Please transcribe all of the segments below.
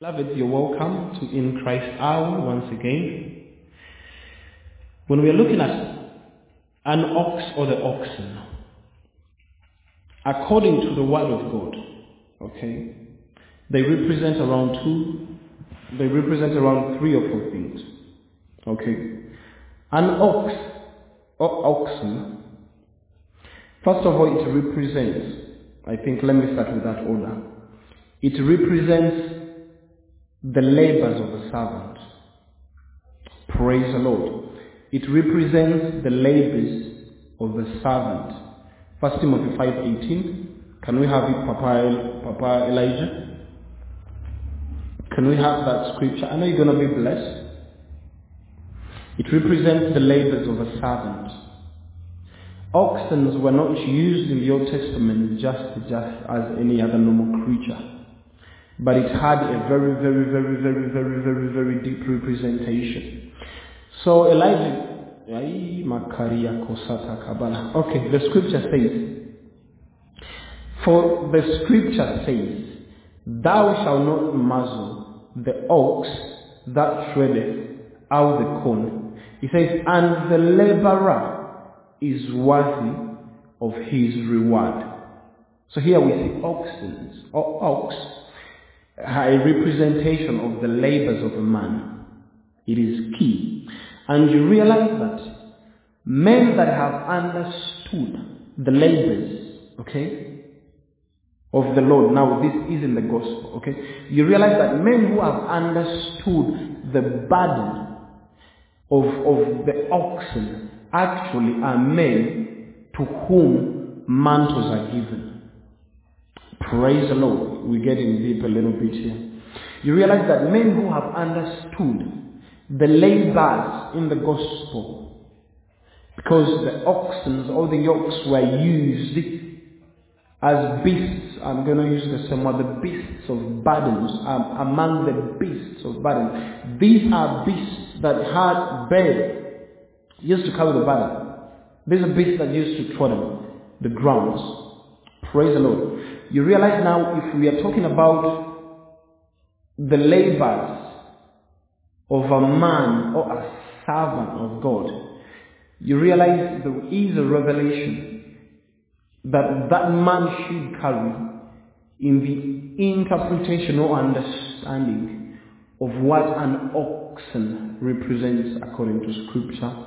Beloved, you're welcome to In Christ Hour once again. When we are looking at an ox or the oxen, according to the Word of God, okay, they represent around two, they represent around three or four things, okay. An ox or oxen, first of all, it represents, I think, let me start with that order. It represents the labors of the servant. Praise the Lord. It represents the labors of the servant. First Timothy 5.18. Can we have it, Papa, Papa Elijah? Can we have that scripture? I know you're going to be blessed. It represents the labors of a servant. Oxen were not used in the Old Testament just, just as any other normal creature but it had a very, very, very, very, very, very, very deep representation. So Elijah, okay, the scripture says, for the scripture says, thou shalt not muzzle the ox that treadeth out the corn. He says, and the laborer is worthy of his reward. So here we see oxen, or ox a representation of the labors of a man. It is key. And you realize that men that have understood the labors, okay, of the Lord, now this is in the gospel, okay, you realize that men who have understood the burden of, of the oxen actually are men to whom mantles are given. Praise the Lord. We're getting deep a little bit here. You realize that men who have understood the labors in the gospel, because the oxen or the yokes were used as beasts, I'm going to use the same word, the beasts of burdens, um, among the beasts of burdens. These are beasts that had bed, used to carry the burden. These are beasts that used to trod the grounds. Praise the Lord. You realize now if we are talking about the labors of a man or a servant of God, you realize there is a revelation that that man should carry in the interpretation or understanding of what an oxen represents according to scripture.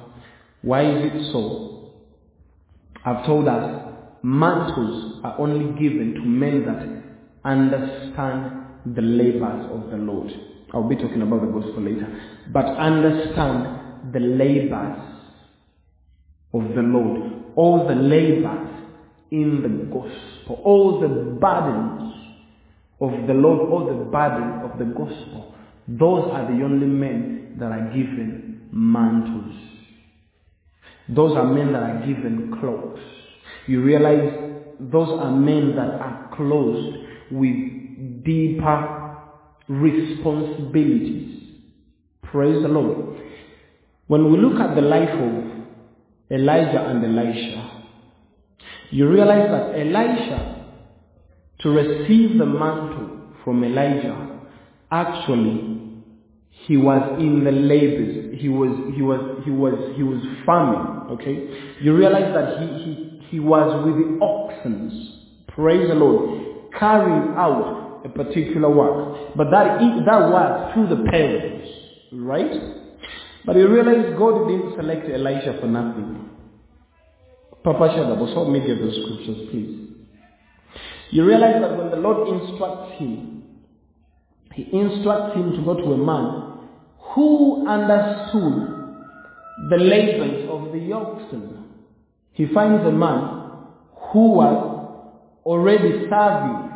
Why is it so? I've told us mantles are only given to men that understand the labors of the Lord. I'll be talking about the gospel later. But understand the labors of the Lord. All the labors in the gospel. All the burdens of the Lord. All the burden of the gospel. Those are the only men that are given mantles. Those are men that are given cloaks you realize those are men that are closed with deeper responsibilities. Praise the Lord. When we look at the life of Elijah and Elisha, you realize that Elisha, to receive the mantle from Elijah, actually he was in the labors. He was he was he was he was farming. Okay, you realize that he he he was with the oxen. Praise the Lord, carrying out a particular work. But that that was through the parents, right? But you realize God didn't select Elisha for nothing. Papa Shadabo, show me the scriptures, please. You realize that when the Lord instructs him, he instructs him to go to a man who understood the labors of the oxen. He finds a man who was already serving.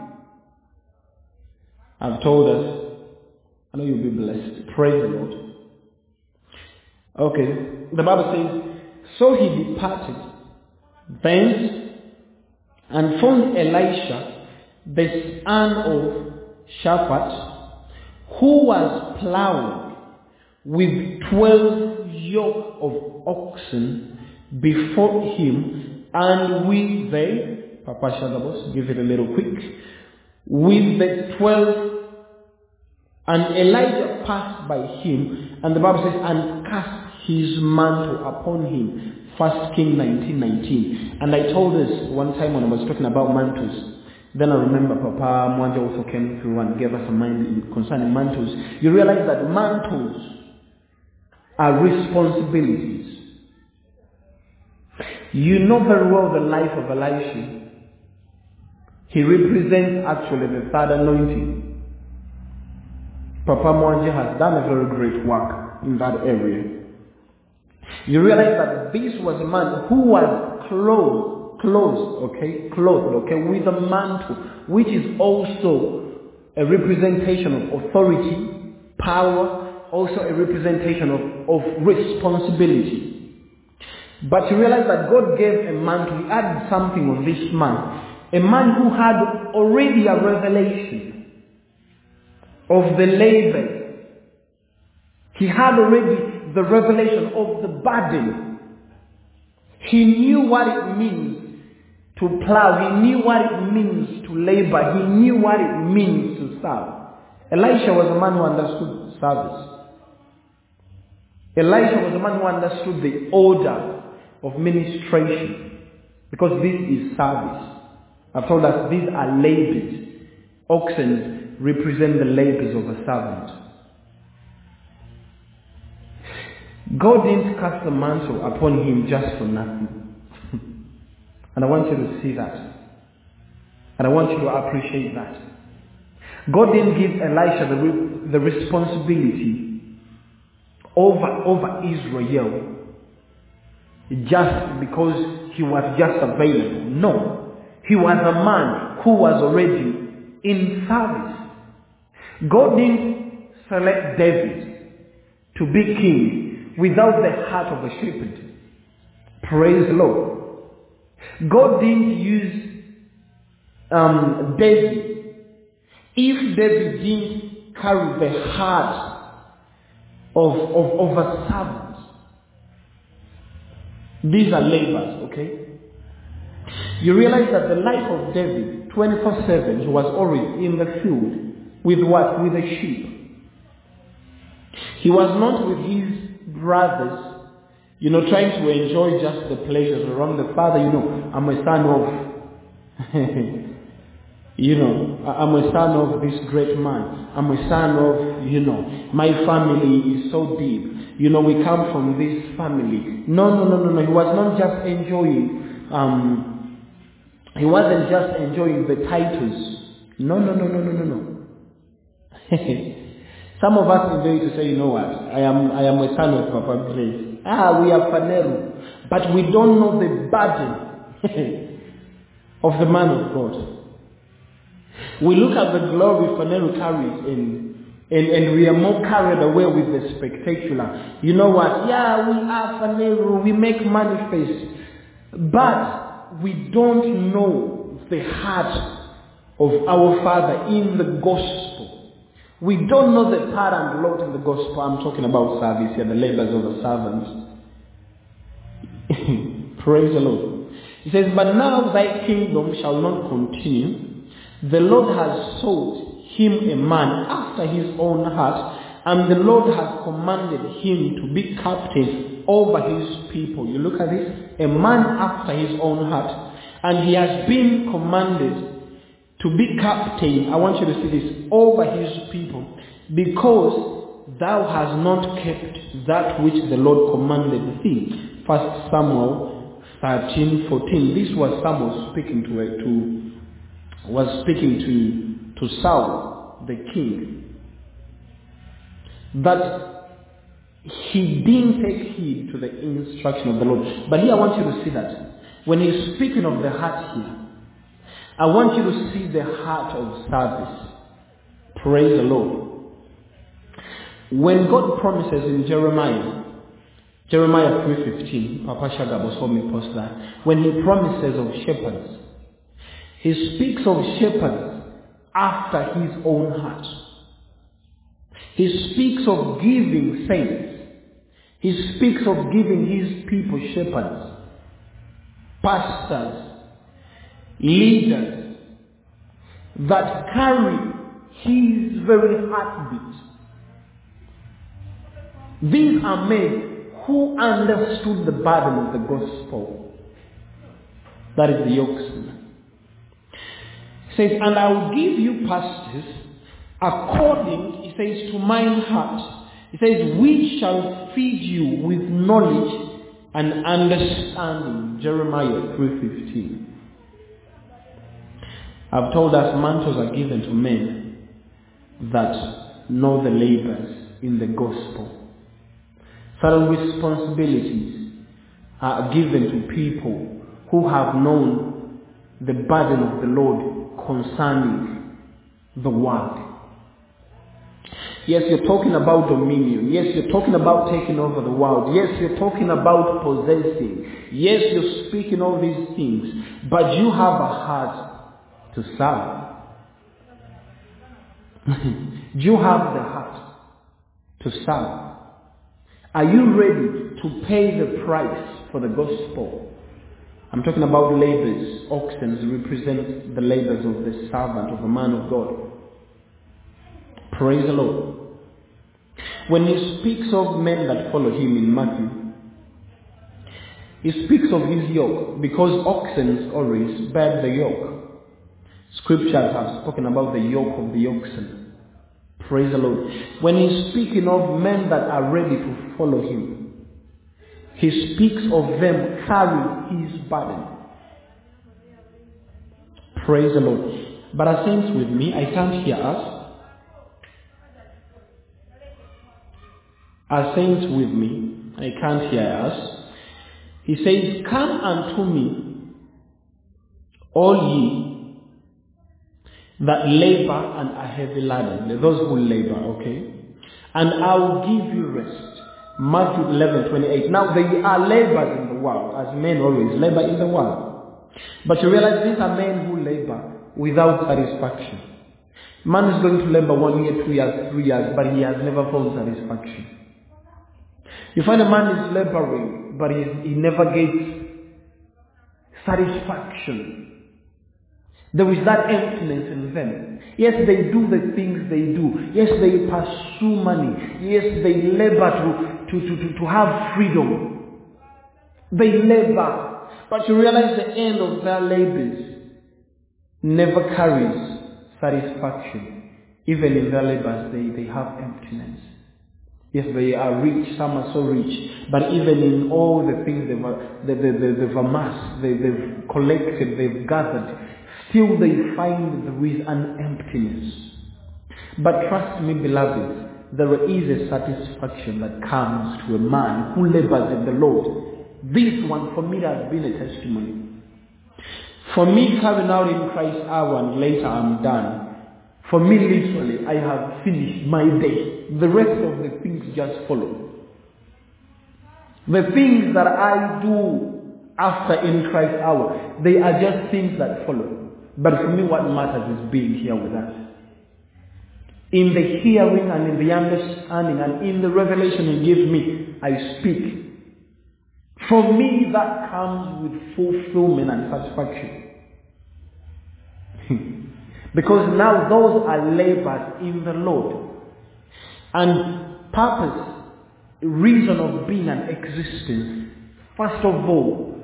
I've told us, I know you'll be blessed. Praise the Lord. Okay, the Bible says, So he departed thence and found Elisha, the son of Shaphat, who was plowing with twelve yoke of oxen before him, and with the, Papa Shadabos, give it a little quick, with the twelve And Elijah passed by him, and the Bible says, and cast his mantle upon him. First King 19, 19. And I told us one time when I was talking about mantles, then I remember Papa Mwanja also came through and gave us a mind concerning mantles. You realize that mantles are responsibilities. You know very well the life of Elisha. He represents actually the third anointing. Papa Mwanje has done a very great work in that area. You realize that this was a man who was clothed, clothed, okay, clothed, okay, with a mantle, which is also a representation of authority, power, also a representation of, of responsibility. But you realize that God gave a mantle, He added something on this man. A man who had already a revelation of the labor. He had already the revelation of the burden. He knew what it means to plow. He knew what it means to labor. He knew what it means to serve. Elisha was a man who understood service. Elisha was a man who understood the order of ministration. Because this is service. I've told us these are labors. Oxen represent the labors of a servant. God didn't cast a mantle upon him just for nothing. and I want you to see that. And I want you to appreciate that. God didn't give Elisha the, the responsibility over, over Israel just because he was just available. No. He was a man who was already in service. God didn't select David to be king without the heart of a shepherd. Praise the Lord. God didn't use um, David if David didn't carry the heart of, of, of a servant. These are labors, okay? You realize that the life of David, 24-7, was always in the field. With what? With the sheep. He was not with his brothers, you know, trying to enjoy just the pleasures around the father. You know, I'm a son of, you know, I'm a son of this great man. I'm a son of, you know, my family is so deep. You know, we come from this family. No, no, no, no, no. He was not just enjoying, um, he wasn't just enjoying the titles. No, no, no, no, no, no, no. Some of us enjoy to say, you know what, I am, I am a son of Papa Grace. Ah, we are Phaneroo. But we don't know the burden of the man of God. We look at the glory Phaneroo carries and, and, and we are more carried away with the spectacular. You know what? Yeah, we are Phaneroo. We make manifest. But we don't know the heart of our Father in the gospel. We don't know the part and lot in the gospel. I'm talking about service here, the labors of the servants. Praise the Lord. He says, But now thy kingdom shall not continue. The Lord has sought him a man after his own heart, and the Lord has commanded him to be captain over his people. You look at this, a man after his own heart, and he has been commanded to be captain, I want you to see this, over his people, because thou hast not kept that which the Lord commanded thee. First Samuel 13, 14. This was Samuel speaking to, to was speaking to, to Saul, the king. That he didn't take heed to the instruction of the Lord. But here I want you to see that. When he's speaking of the heart here, I want you to see the heart of service. Praise the Lord. When God promises in Jeremiah, Jeremiah 3.15, Papa Shagabo saw me post that. When he promises of shepherds, he speaks of shepherds after his own heart. He speaks of giving saints. He speaks of giving his people shepherds, pastors, leaders that carry his very heartbeat. These are men who understood the burden of the gospel. That is the oxen. Says, and I will give you pastors according, he says, to mine heart. He says, we shall feed you with knowledge and understanding. Jeremiah 3.15. I've told us mantles are given to men that know the labors in the gospel. Certain responsibilities are given to people who have known the burden of the Lord concerning the world. Yes, you're talking about dominion. Yes, you're talking about taking over the world. Yes, you're talking about possessing. Yes, you're speaking all these things. But you have a heart to serve. you have the heart to serve. Are you ready to pay the price for the gospel? I'm talking about labors. Oxen represent the labors of the servant, of a man of God. Praise the Lord. When he speaks of men that follow him in Matthew, he speaks of his yoke because oxen always bear the yoke. Scriptures have spoken about the yoke of the oxen. Praise the Lord. When he's speaking of men that are ready to follow him, he speaks of them carrying his burden. Praise the Lord. But are saints with me? I can't hear us. Are saints with me? I can't hear us. He says, Come unto me, all ye that labor and are heavy laden, those who labor, okay? And I will give you rest. Matthew 11, 28. Now they are laborers in the world, as men always labor in the world. But you realize these are men who labor without satisfaction. Man is going to labor one year, two years, three years, but he has never found satisfaction. You find a man is laboring, but he, he never gets satisfaction. There is that emptiness in them. Yes, they do the things they do. Yes, they pursue money. Yes, they labor to, to, to, to, to have freedom. They labor. But you realize the end of their labors never carries satisfaction. Even in their labors, they, they have emptiness. Yes, they are rich, some are so rich, but even in all the things they've, they, they, they, they've amassed, they, they've collected, they've gathered, still they find there is an emptiness. But trust me, beloved, there is a satisfaction that comes to a man who labors in the Lord. This one for me has been a testimony. For me, coming out in Christ's hour and later I'm done. For me, literally, I have finished my day. The rest of the things just follow. The things that I do after in Christ's hour, they are just things that follow. But for me, what matters is being here with us. In the hearing and in the understanding and in the revelation He gives me, I speak. For me, that comes with fulfillment and satisfaction. because now those are labors in the Lord. And purpose, reason of being and existence, first of all,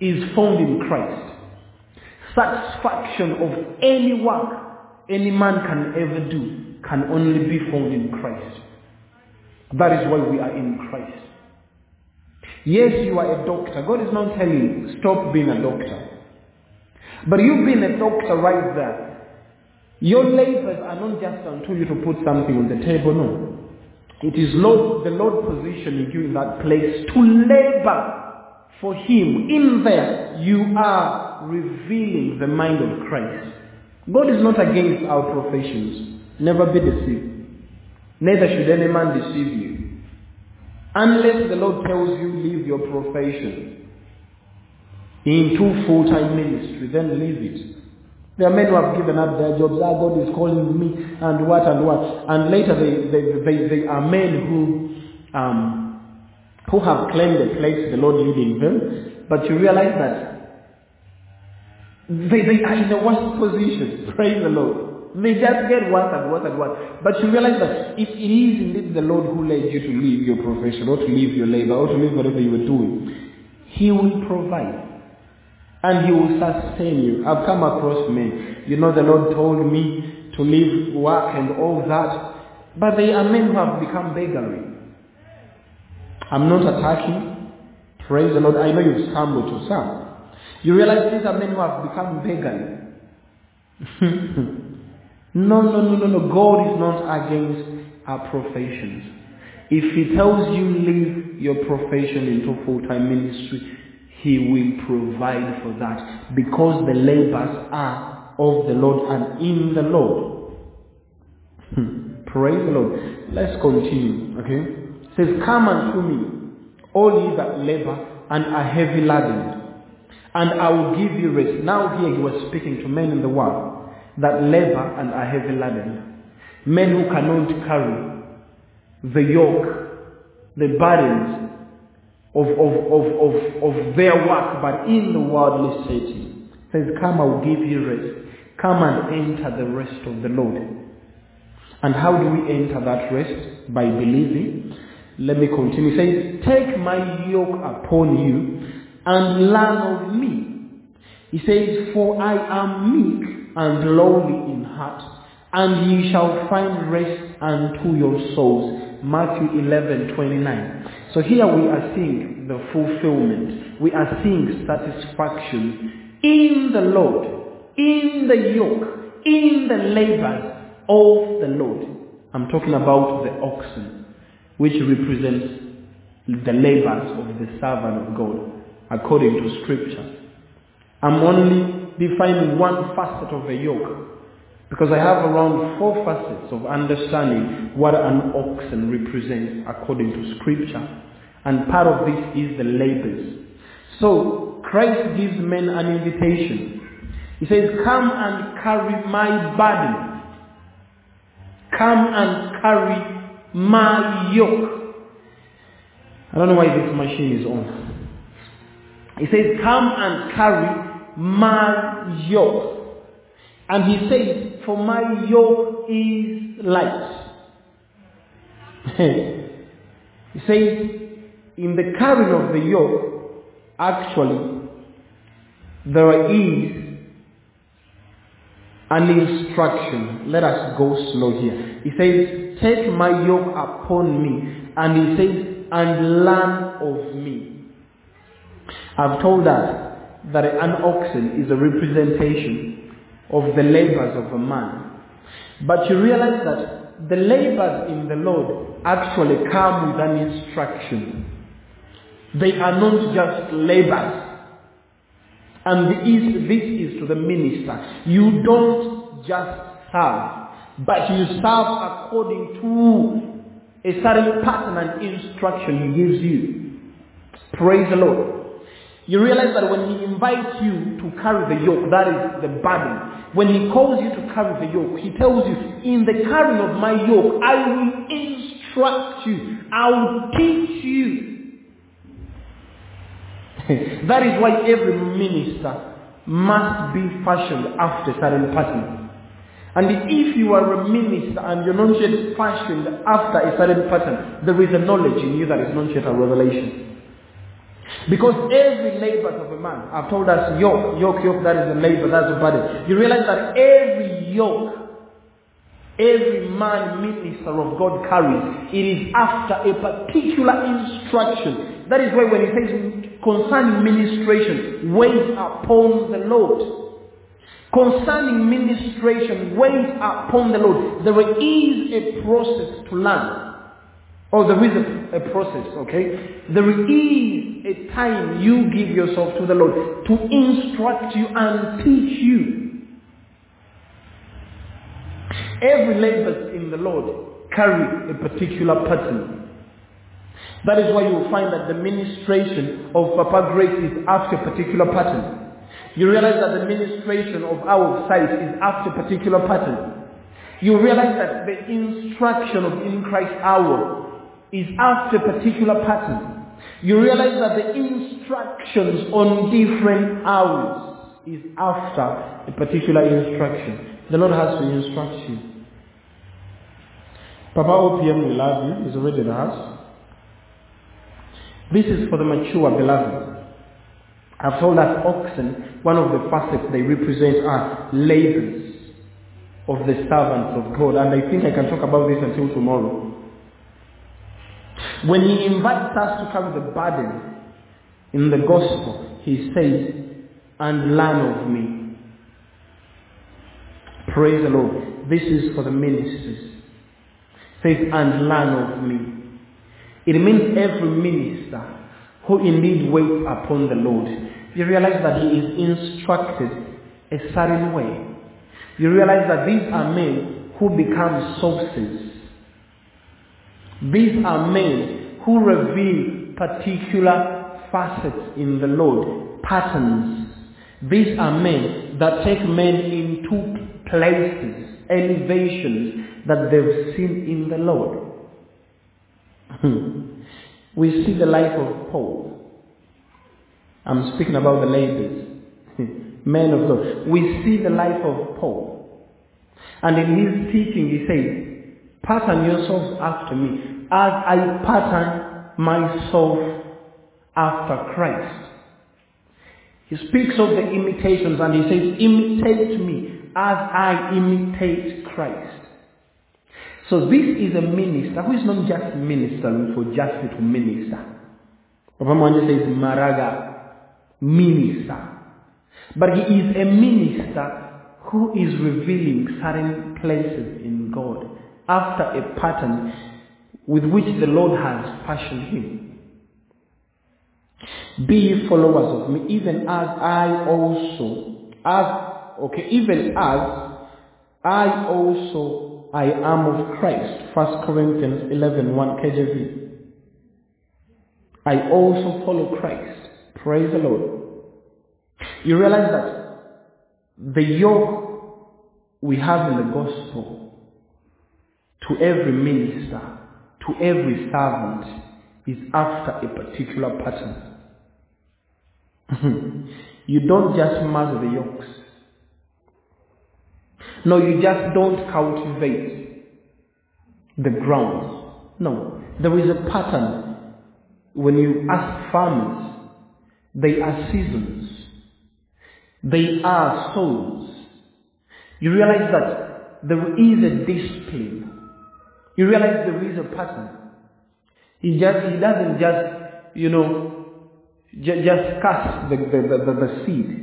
is found in Christ. Satisfaction of any work any man can ever do can only be found in Christ. That is why we are in Christ. Yes, you are a doctor. God is not telling you, stop being a doctor. But you've been a doctor right there, your labors are not just until you to put something on the table, no. It is Lord, the Lord positioning you in that place to labor for Him. In there, you are revealing the mind of Christ. God is not against our professions. Never be deceived. Neither should any man deceive you. Unless the Lord tells you leave your profession into full-time ministry, then leave it. There are men who have given up their jobs. Ah, God is calling me, and what and what. And later they, they, they, they are men who, um, who have claimed the place the Lord leading them. But you realize that they, they are in a worse position. Praise the Lord. They just get worse and worse and worse. But you realize that if it is indeed the Lord who led you to leave your profession or to leave your labor or to leave whatever you were doing, He will provide. And He will sustain you. I've come across men. You know, the Lord told me to leave work and all that. But they are men who have become beggary. I'm not attacking. Praise the Lord. I know you've stumbled to some. You realize these are men who have become beggary. no, no, no, no, no. God is not against our professions. If He tells you leave your profession into full-time ministry, He will provide for that because the labors are of the Lord and in the Lord. Praise the Lord. Let's continue. Okay? Says, Come unto me, all ye that labor and are heavy laden, and I will give you rest. Now here he was speaking to men in the world that labor and are heavy laden. Men who cannot carry the yoke, the burdens of, of, of, of, of their work, but in the worldly setting. says, Come, I will give you rest. Come and enter the rest of the Lord. And how do we enter that rest? By believing. Let me continue. He says, Take my yoke upon you and learn of me. He says, For I am meek and lowly in heart, and ye shall find rest unto your souls. Matthew 11, 29. So here we are seeing the fulfillment. We are seeing satisfaction in the Lord, in the yoke, in the labors of the Lord. I'm talking about the oxen, which represents the labors of the servant of God, according to scripture. I'm only defining one facet of a yoke, because I have around four facets of understanding what an oxen represents according to scripture. And part of this is the labors. So, Christ gives men an invitation. He says, come and carry my burden. Come and carry my yoke. I don't know why this machine is on. He says, come and carry my yoke. And he says, for my yoke is light. he says, in the carrying of the yoke, actually, there is an instruction. Let us go slow here. He says, take my yoke upon me. And he says, and learn of me. I've told us that an oxen is a representation of the labors of a man. But you realize that the labors in the Lord actually come with an instruction. They are not just labors. And this, is to the minister. You don't just serve, but you serve according to a certain pattern and instruction he gives you. Praise the Lord. You realize that when he invites you to carry the yoke, that is the burden. When he calls you to carry the yoke, he tells you, in the carrying of my yoke, I will instruct you. I will teach you. that is why every minister must be fashioned after certain pattern. And if you are a minister and you're not fashioned after a certain pattern, there is a knowledge in you that is not yet a revelation. Because every labor of a man, I've told us yoke, yoke, yoke, that is a labor, that's a burden. You realize that every yoke, every man minister of God carries, it is after a particular instruction. That is why when he says concerning ministration, wait upon the Lord. Concerning ministration, wait upon the Lord. There is a process to learn. Or there is a, a, process, okay? There is a time you give yourself to the Lord to instruct you and teach you. Every labor in the Lord carry a particular pattern. That is why you will find that the ministration of Papa Grace is after a particular pattern. You realize that the ministration of our site is after a particular pattern. You realize that the instruction of In Christ Hour is after a particular pattern. You realize that the instructions on different hours is after a particular instruction. The Lord has to instruct you. Papa OPM, we love you. He's already in the house. This is for the mature beloved. I've told us oxen, one of the facets they represent are labors of the servants of God. And I think I can talk about this until tomorrow. When he invites us to carry the burden in the gospel, he says, and learn of me. Praise the Lord. This is for the ministers. Says, and learn of me. It means every minister who indeed waits upon the Lord. You realize that he is instructed a certain way. You realize that these are men who become sources. These are men who reveal particular facets in the Lord, patterns. These are men that take men into places, elevations that they've seen in the Lord. Hmm. We see the life of Paul. I'm speaking about the ladies, men of God. We see the life of Paul. And in his teaching he says, pattern yourselves after me as I pattern myself after Christ. He speaks of the imitations and he says, imitate me as I imitate Christ. So this is a minister who is not just ministering for just to minister. Papa Mwanje says Maraga, minister. But he is a minister who is revealing certain places in God after a pattern with which the Lord has fashioned him. Be followers of me, even as I also, as, okay, even as I also, I am of Christ. 1 Corinthians 11, 1 KJV. I also follow Christ. Praise the Lord. You realize that the yoke we have in the gospel to every minister, to every servant, is after a particular pattern. you don't just muzzle the yokes. No, you just don't cultivate the grounds. No, there is a pattern. When you ask farmers, they are seasons. They are souls. You realize that there is a discipline. You realize there is a pattern. He just he doesn't just you know just cast the, the, the, the seed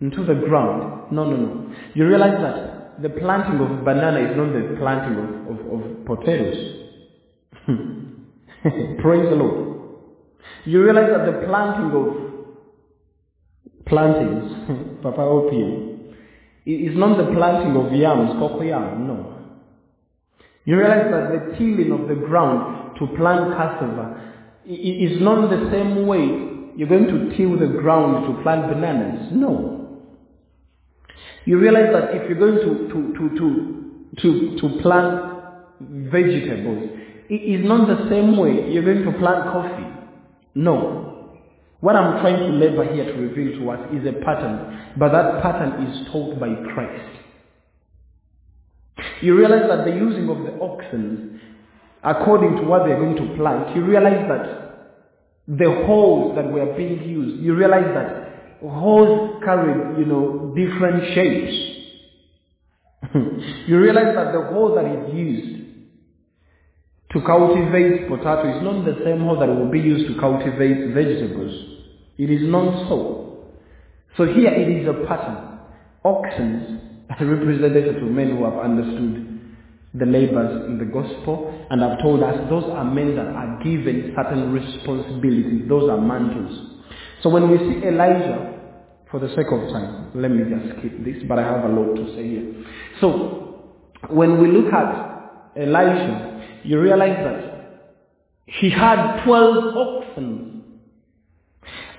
into the ground. No, no, no. You realize that the planting of banana is not the planting of, of, of potatoes. Praise the Lord. You realize that the planting of plantings, Papa OPM, is not the planting of yams, cocoa cocoyam, no. You realize that the tilling of the ground to plant cassava is not the same way you're going to till the ground to plant bananas. No. You realize that if you're going to, to, to, to, to, to plant vegetables, it is not the same way you're going to plant coffee. No. What I'm trying to labor here to reveal to us is a pattern, but that pattern is taught by Christ. You realize that the using of the oxen, according to what they're going to plant, you realize that the holes that were being used, you realize that holes carried, you know, different shapes. you realize that the hole that is used to cultivate potato is not the same hole that will be used to cultivate vegetables. It is not so. So here it is a pattern. Oxen are represented to men who have understood the labors in the gospel and have told us those are men that are given certain responsibilities. Those are mantles. So when we see Elijah, for the sake of time, let me just skip this, but I have a lot to say here. So when we look at Elijah, you realize that he had 12 oxen.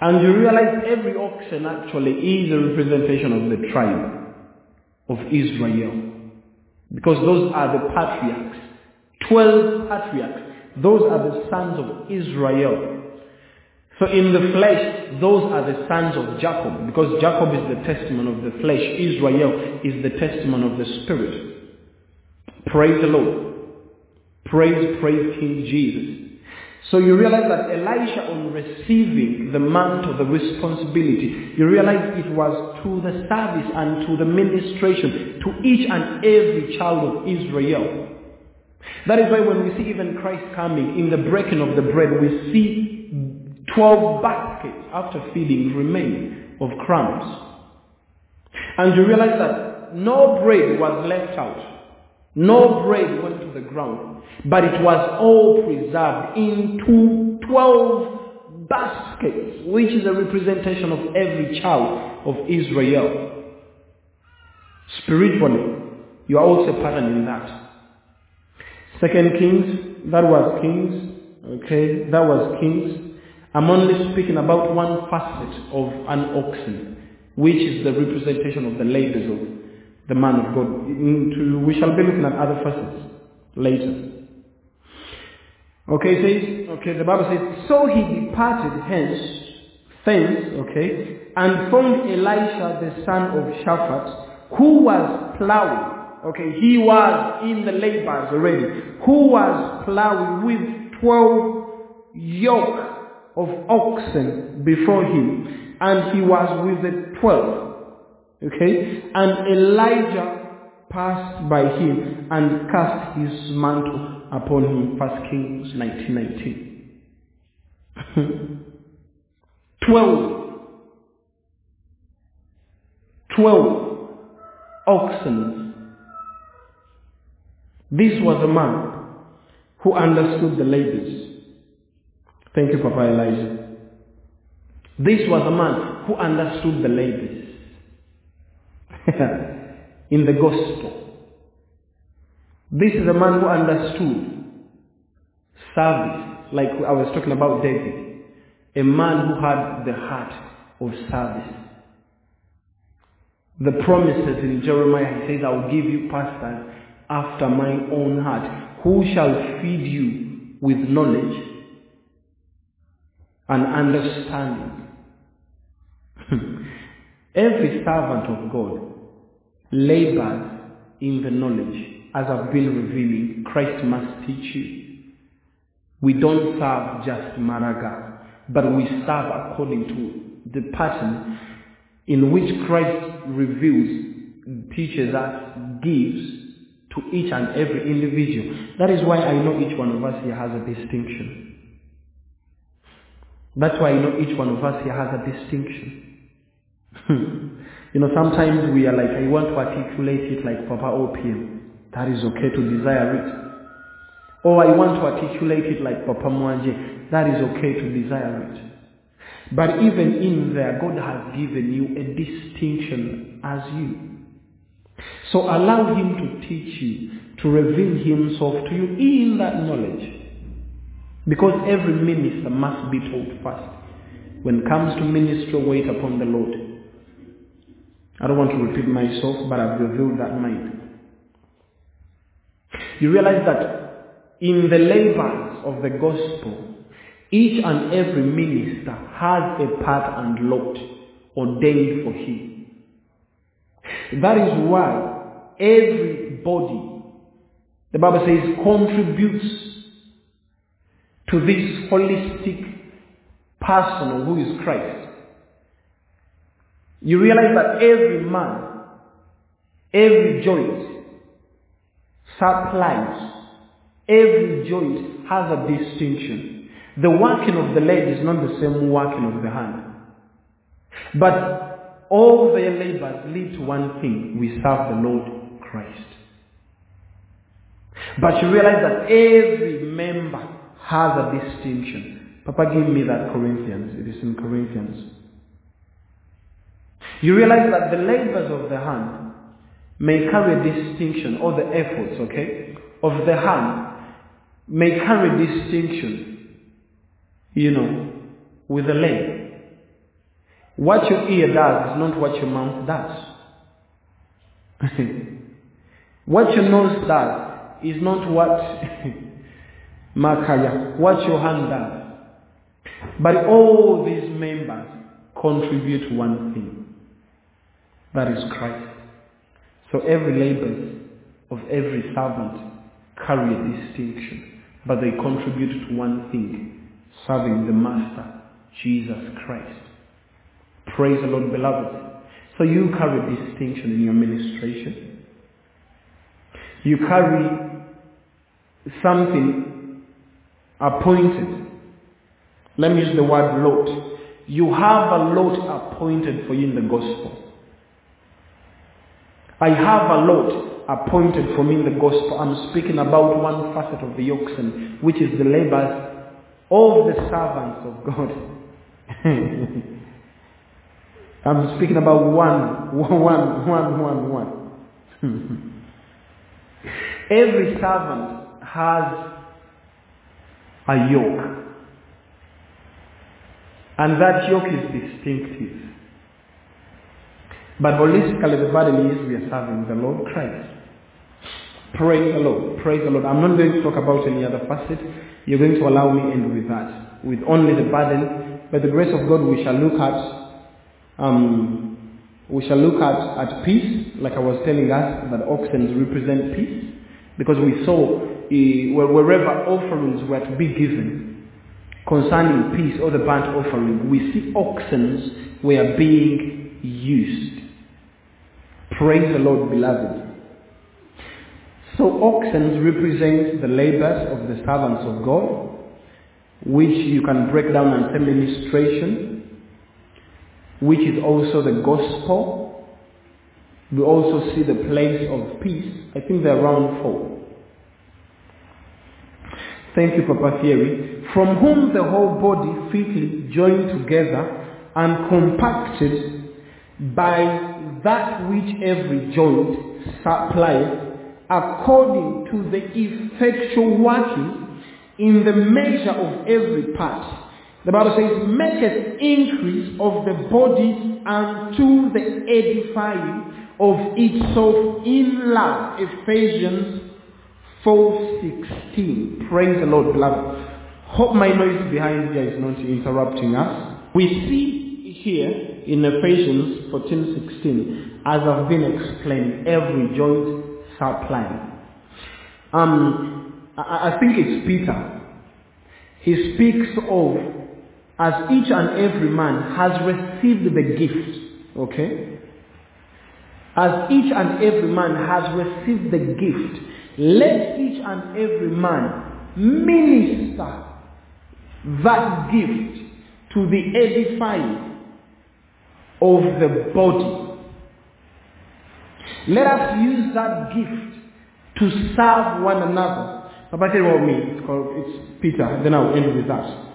And you realize every oxen actually is a representation of the tribe of Israel. Because those are the patriarchs. Twelve patriarchs. Those are the sons of Israel. So in the flesh, those are the sons of Jacob, because Jacob is the testament of the flesh. Israel is the testament of the spirit. Praise the Lord. Praise, praise King Jesus. So you realize that Elisha, on receiving the mantle, of the responsibility, you realize it was to the service and to the ministration to each and every child of Israel. That is why when we see even Christ coming in the breaking of the bread, we see 12 baskets after feeding remain of crumbs. And you realize that no bread was left out. No bread went to the ground, but it was all preserved into 12 baskets, which is a representation of every child of Israel. Spiritually, you are also pattern in that. Second Kings, that was Kings, okay, that was Kings. I'm only speaking about one facet of an oxen, which is the representation of the labors of the man of God. We shall be looking at other facets later. Okay, says, okay, the Bible says, so he departed hence, thence, okay, and found Elisha the son of Shaphat, who was plowing. Okay, he was in the labors already, who was plowing with twelve yoke of oxen before him, and he was with the twelve. Okay? And Elijah passed by him and cast his mantle upon him. First Kings 1919. 12. 12 oxen. This was a man who understood the labors. Thank you, Papa Elijah. This was a man who understood the labors. in the gospel. This is a man who understood service, like I was talking about David. A man who had the heart of service. The promises in Jeremiah, he says, I will give you pastors after my own heart, who shall feed you with knowledge and understanding. Every servant of God labors in the knowledge. As I've been revealing, Christ must teach you. We don't serve just Maraga, but we serve according to the pattern in which Christ reveals, teaches us, gives to each and every individual. That is why I know each one of us here has a distinction. That's why you know each one of us here has a distinction. You know, sometimes we are like, I want to articulate it like Papa OPM. That is okay to desire it. Or I want to articulate it like Papa Mwanje. That is okay to desire it. But even in there, God has given you a distinction as you. So allow Him to teach you, to reveal Himself to you in that knowledge. Because every minister must be taught first. When it comes to ministry, wait upon the Lord. I don't want to repeat myself, but I've revealed that mind. You realize that in the labors of the gospel, each and every minister has a part and lot ordained for him. That is why everybody, the Bible says, contributes to this holistic person who is Christ. You realize that every man, every joint supplies, every joint has a distinction. The working of the leg is not the same working of the hand. But all their labors lead to one thing. We serve the Lord Christ. But you realize that every member has a distinction. Papa gave me that Corinthians. It is in Corinthians. You realize that the labors of the hand may carry distinction, or the efforts, okay, of the hand may carry distinction, you know, with the leg. What your ear does is not what your mouth does. what your nose does is not what Makaya, what your hand does. But all these members contribute one thing. That is Christ. So every labor of every servant carry a distinction, but they contribute to one thing, serving the Master, Jesus Christ. Praise the Lord, beloved. So you carry distinction in your ministration. You carry something appointed. Let me use the word lot. You have a lot appointed for you in the gospel. I have a lot appointed for me in the gospel. I'm speaking about one facet of the oxen, which is the labors of the servants of God. I'm speaking about one, one, one, one, one. Every servant has a yoke. And that yoke is distinctive. But holistically, the burden is we are serving the Lord Christ. Praise the Lord. Praise the Lord. I'm not going to talk about any other facet. You're going to allow me end with that. With only the burden. By the grace of God, we shall look at um, we shall look at, at peace, like I was telling us, that oxen represent peace. Because we saw wherever offerings were to be given concerning peace or the burnt offering, we see oxen were being used. Praise the Lord, beloved. So oxen represent the labors of the servants of God, which you can break down and say ministration, which is also the gospel. We also see the place of peace. I think they're around four. Thank you, Papa Thierry. From whom the whole body fitly joined together and compacted by that which every joint supplies according to the effectual working in the measure of every part. The Bible says, maketh increase of the body unto the edifying of itself in love. Ephesians 4.16. Praise the Lord, beloved. Hope my noise behind here is not interrupting us. We see here in Ephesians 14.16, as I've been explaining, every joint supplying. Um, I, I think it's Peter. He speaks of as each and every man has received the gift. Okay? As each and every man has received the gift, let each and every man minister that gift to the edifying of the body. Let us use that gift to serve one another. Papa said about me, it's, called, it's Peter, then I'll end with that.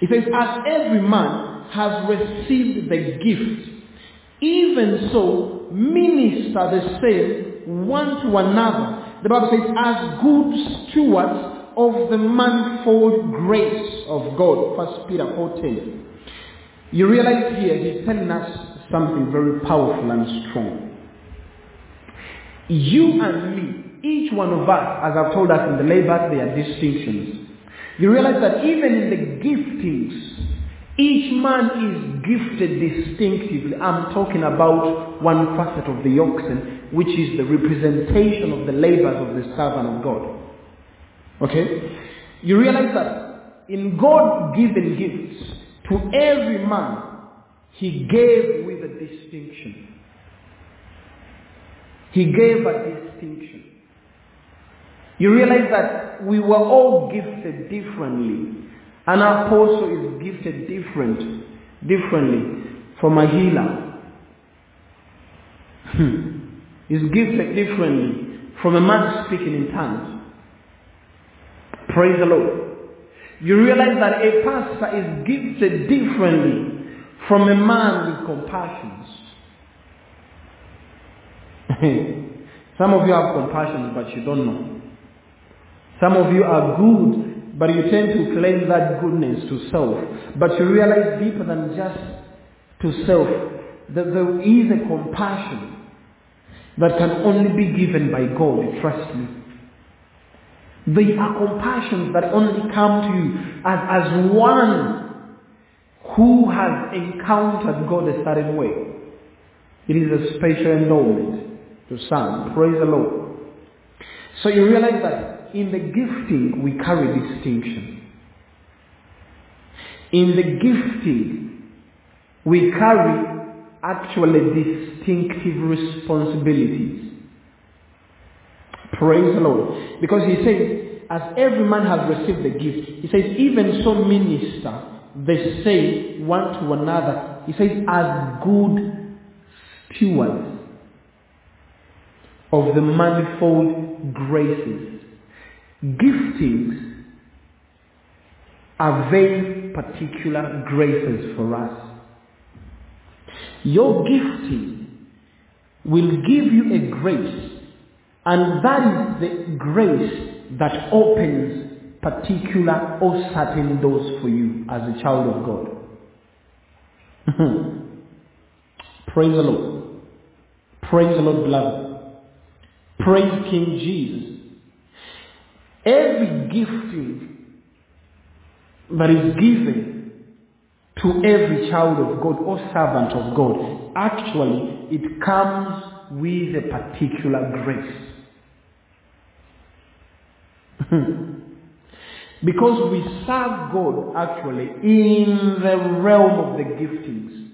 He says, as every man has received the gift, even so minister the same one to another. The Bible says, as good stewards of the manifold grace of God. First Peter 4.10. You realize here he's telling us something very powerful and strong. You and me, each one of us, as I've told us in the labor, there are distinctions. You realize that even in the giftings, each man is gifted distinctively. I'm talking about one facet of the oxen, which is the representation of the labors of the servant of God. Okay? You realize that in God given gifts, to every man, he gave with a distinction. He gave a distinction. You realize that we were all gifted differently. An apostle is gifted different, differently from a healer. Hmm. is gifted differently from a man speaking in tongues. Praise the Lord. You realize that a pastor is gifted differently from a man with compassions. Some of you have compassion, but you don't know. Some of you are good, but you tend to claim that goodness to self. But you realize deeper than just to self that there is a compassion that can only be given by God. Trust me. There are compassions that only come to you as, as one who has encountered God a certain way. It is a special endowment to some. Praise the Lord. So you realize that in the gifting we carry distinction. In the gifting we carry actually distinctive responsibilities. Praise the Lord. Because he says, as every man has received the gift, he says, even so minister the same one to another. He says, as good stewards of the manifold graces. Giftings are very particular graces for us. Your gifting will give you a grace, and that is the grace that opens particular or certain doors for you as a child of God. Praise the Lord. Praise the Lord, beloved. Praise King Jesus. Every gifting that is given to every child of God or servant of God, actually, it comes with a particular grace. because we serve God actually in the realm of the giftings.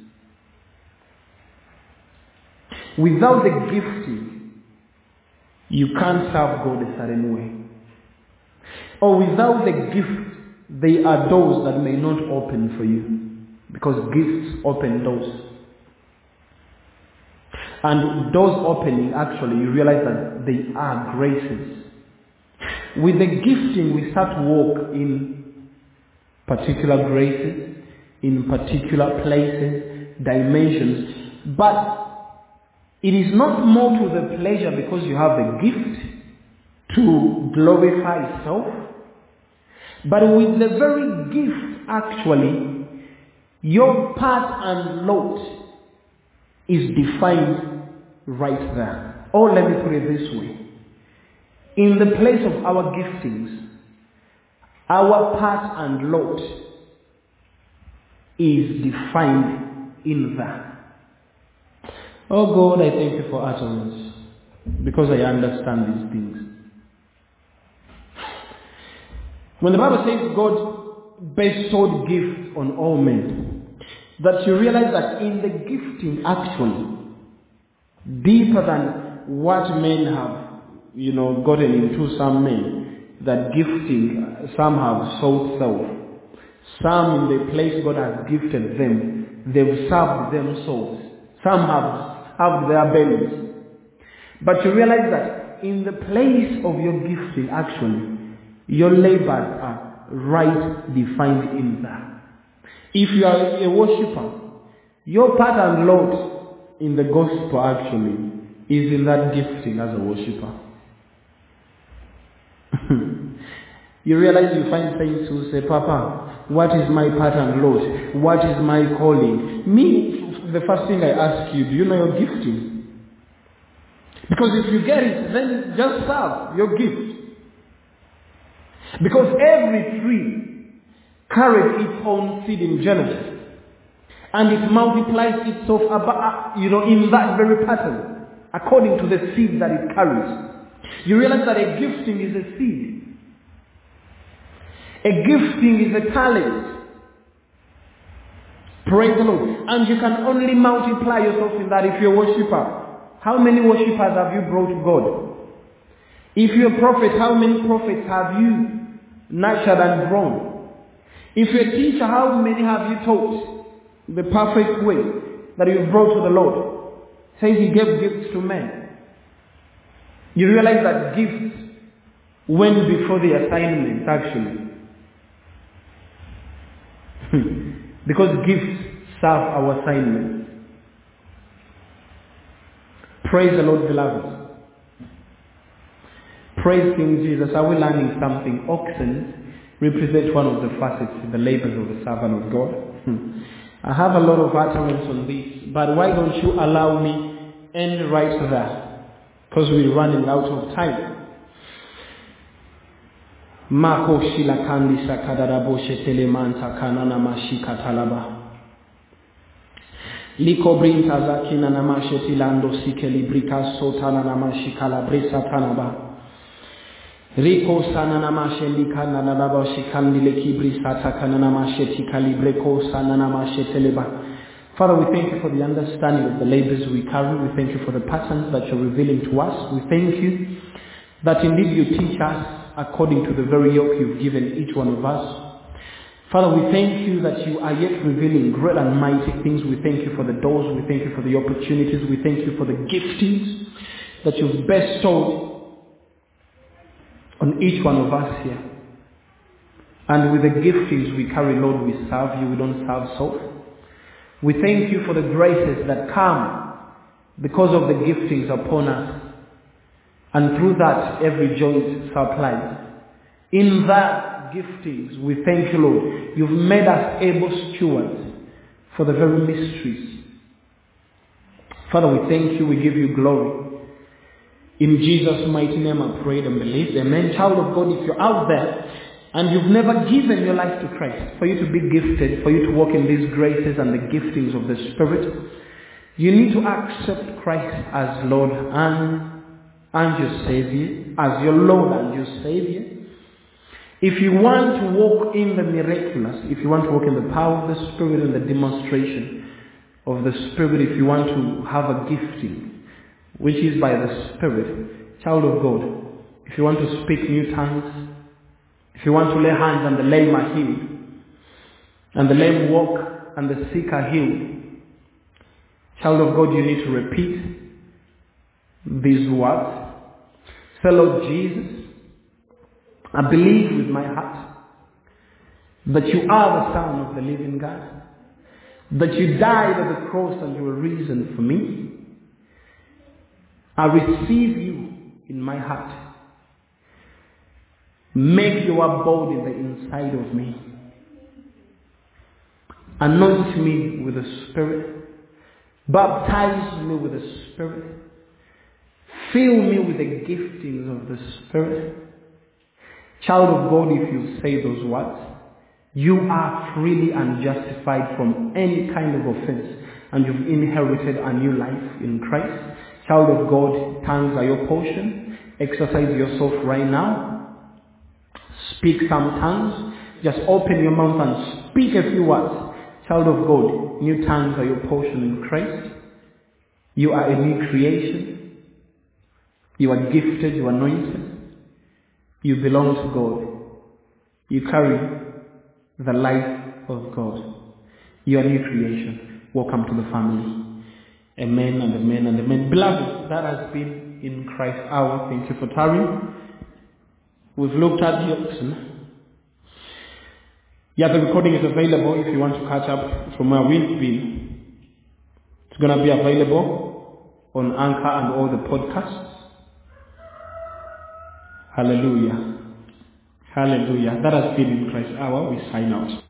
Without the gifting, you can't serve God a certain way. Or without the gift, there are doors that may not open for you. Because gifts open doors. And doors opening, actually, you realize that they are graces. With the gifting, we start to walk in particular graces, in particular places, dimensions. But it is not more to the pleasure because you have a gift to glorify self. But with the very gift, actually, your part and lot is defined right there. Or let me put it this way. In the place of our giftings, our part and lot is defined in that. Oh God, I thank you for utterance because I understand these things. When the Bible says God bestowed gifts on all men, that you realize that in the gifting actually, deeper than what men have, you know, gotten into some men, that gifting, some have sought self. Some in the place God has gifted them, they've served themselves. Some have served their bellies. But you realize that in the place of your gifting, actually, your labors are right defined in that. If you are a worshipper, your part and lot in the gospel actually is in that gifting as a worshipper. you realize you find saints who say, Papa, what is my part and lot? What is my calling? Me, the first thing I ask you, do you know your gifting? Because if you get it, then just serve your gift. Because every tree carries its own seed in Genesis. And it multiplies itself about, uh, you know, in that very pattern, according to the seed that it carries. You realize that a gifting is a seed. A gifting is a talent. Praise the Lord. And you can only multiply yourself in that if you're a worshiper. How many worshippers have you brought to God? If you're a prophet, how many prophets have you nurtured and grown? If you're a teacher, how many have you taught the perfect way that you brought to the Lord? Says he gave gifts to men. You realize that gifts went before the assignment, actually. because gifts serve our assignment. Praise the Lord, beloved. Praise King Jesus. Are we learning something? Oxen represent one of the facets the labors of the servant of God. Hmm. I have a lot of utterance on this, but why don't you allow me end right there? Because we're running out of time. Mako shila kandi sakadara boshe telemanta kanana mashika talaba. Likobrinta zakina namashe tilando sikeli brika sotana namashi kalabresa tanaba. Riko shikandi lekibri sata. Father, we thank you for the understanding of the labors we carry. We thank you for the patterns that you're revealing to us. We thank you that indeed you teach us according to the very yoke you've given each one of us. Father, we thank you that you are yet revealing great and mighty things. We thank you for the doors. We thank you for the opportunities. We thank you for the giftings that you've bestowed on each one of us here. And with the giftings we carry, Lord, we serve you. We don't serve self. We thank you for the graces that come because of the giftings upon us. And through that, every joint supplies. In that giftings, we thank you, Lord. You've made us able stewards for the very mysteries. Father, we thank you. We give you glory. In Jesus' mighty name, I prayed and believed. Amen. Child of God, if you're out there and you've never given your life to Christ, for you to be gifted, for you to walk in these graces and the giftings of the Spirit, you need to accept Christ as Lord and, and your Savior, as your Lord and your Savior. If you want to walk in the miraculous, if you want to walk in the power of the Spirit and the demonstration of the Spirit, if you want to have a gifting, which is by the Spirit, child of God, if you want to speak new tongues, if you want to lay hands and the lame are healed, and the lame walk and the sick are healed, child of God, you need to repeat these words. Fellow Jesus, I believe with my heart that you are the Son of the living God, that you died at the cross and you were risen for me. I receive you in my heart. Make your abode in the inside of me. Anoint me with the Spirit. Baptize me with the Spirit. Fill me with the giftings of the Spirit. Child of God, if you say those words, you are freely and justified from any kind of offense and you've inherited a new life in Christ. Child of God, tongues are your portion. Exercise yourself right now. Speak some tongues. Just open your mouth and speak a few words. Child of God, new tongues are your portion in Christ. You are a new creation. You are gifted, you are anointed. You belong to God. You carry the life of God. You are a new creation. Welcome to the family. Amen and amen and amen. Beloved, that has been in Christ hour. Thank you for tarrying. We've looked at the oxen. Yeah, the recording is available if you want to catch up from where we've been. It's going to be available on Anchor and all the podcasts. Hallelujah. Hallelujah. That has been in Christ hour. We sign out.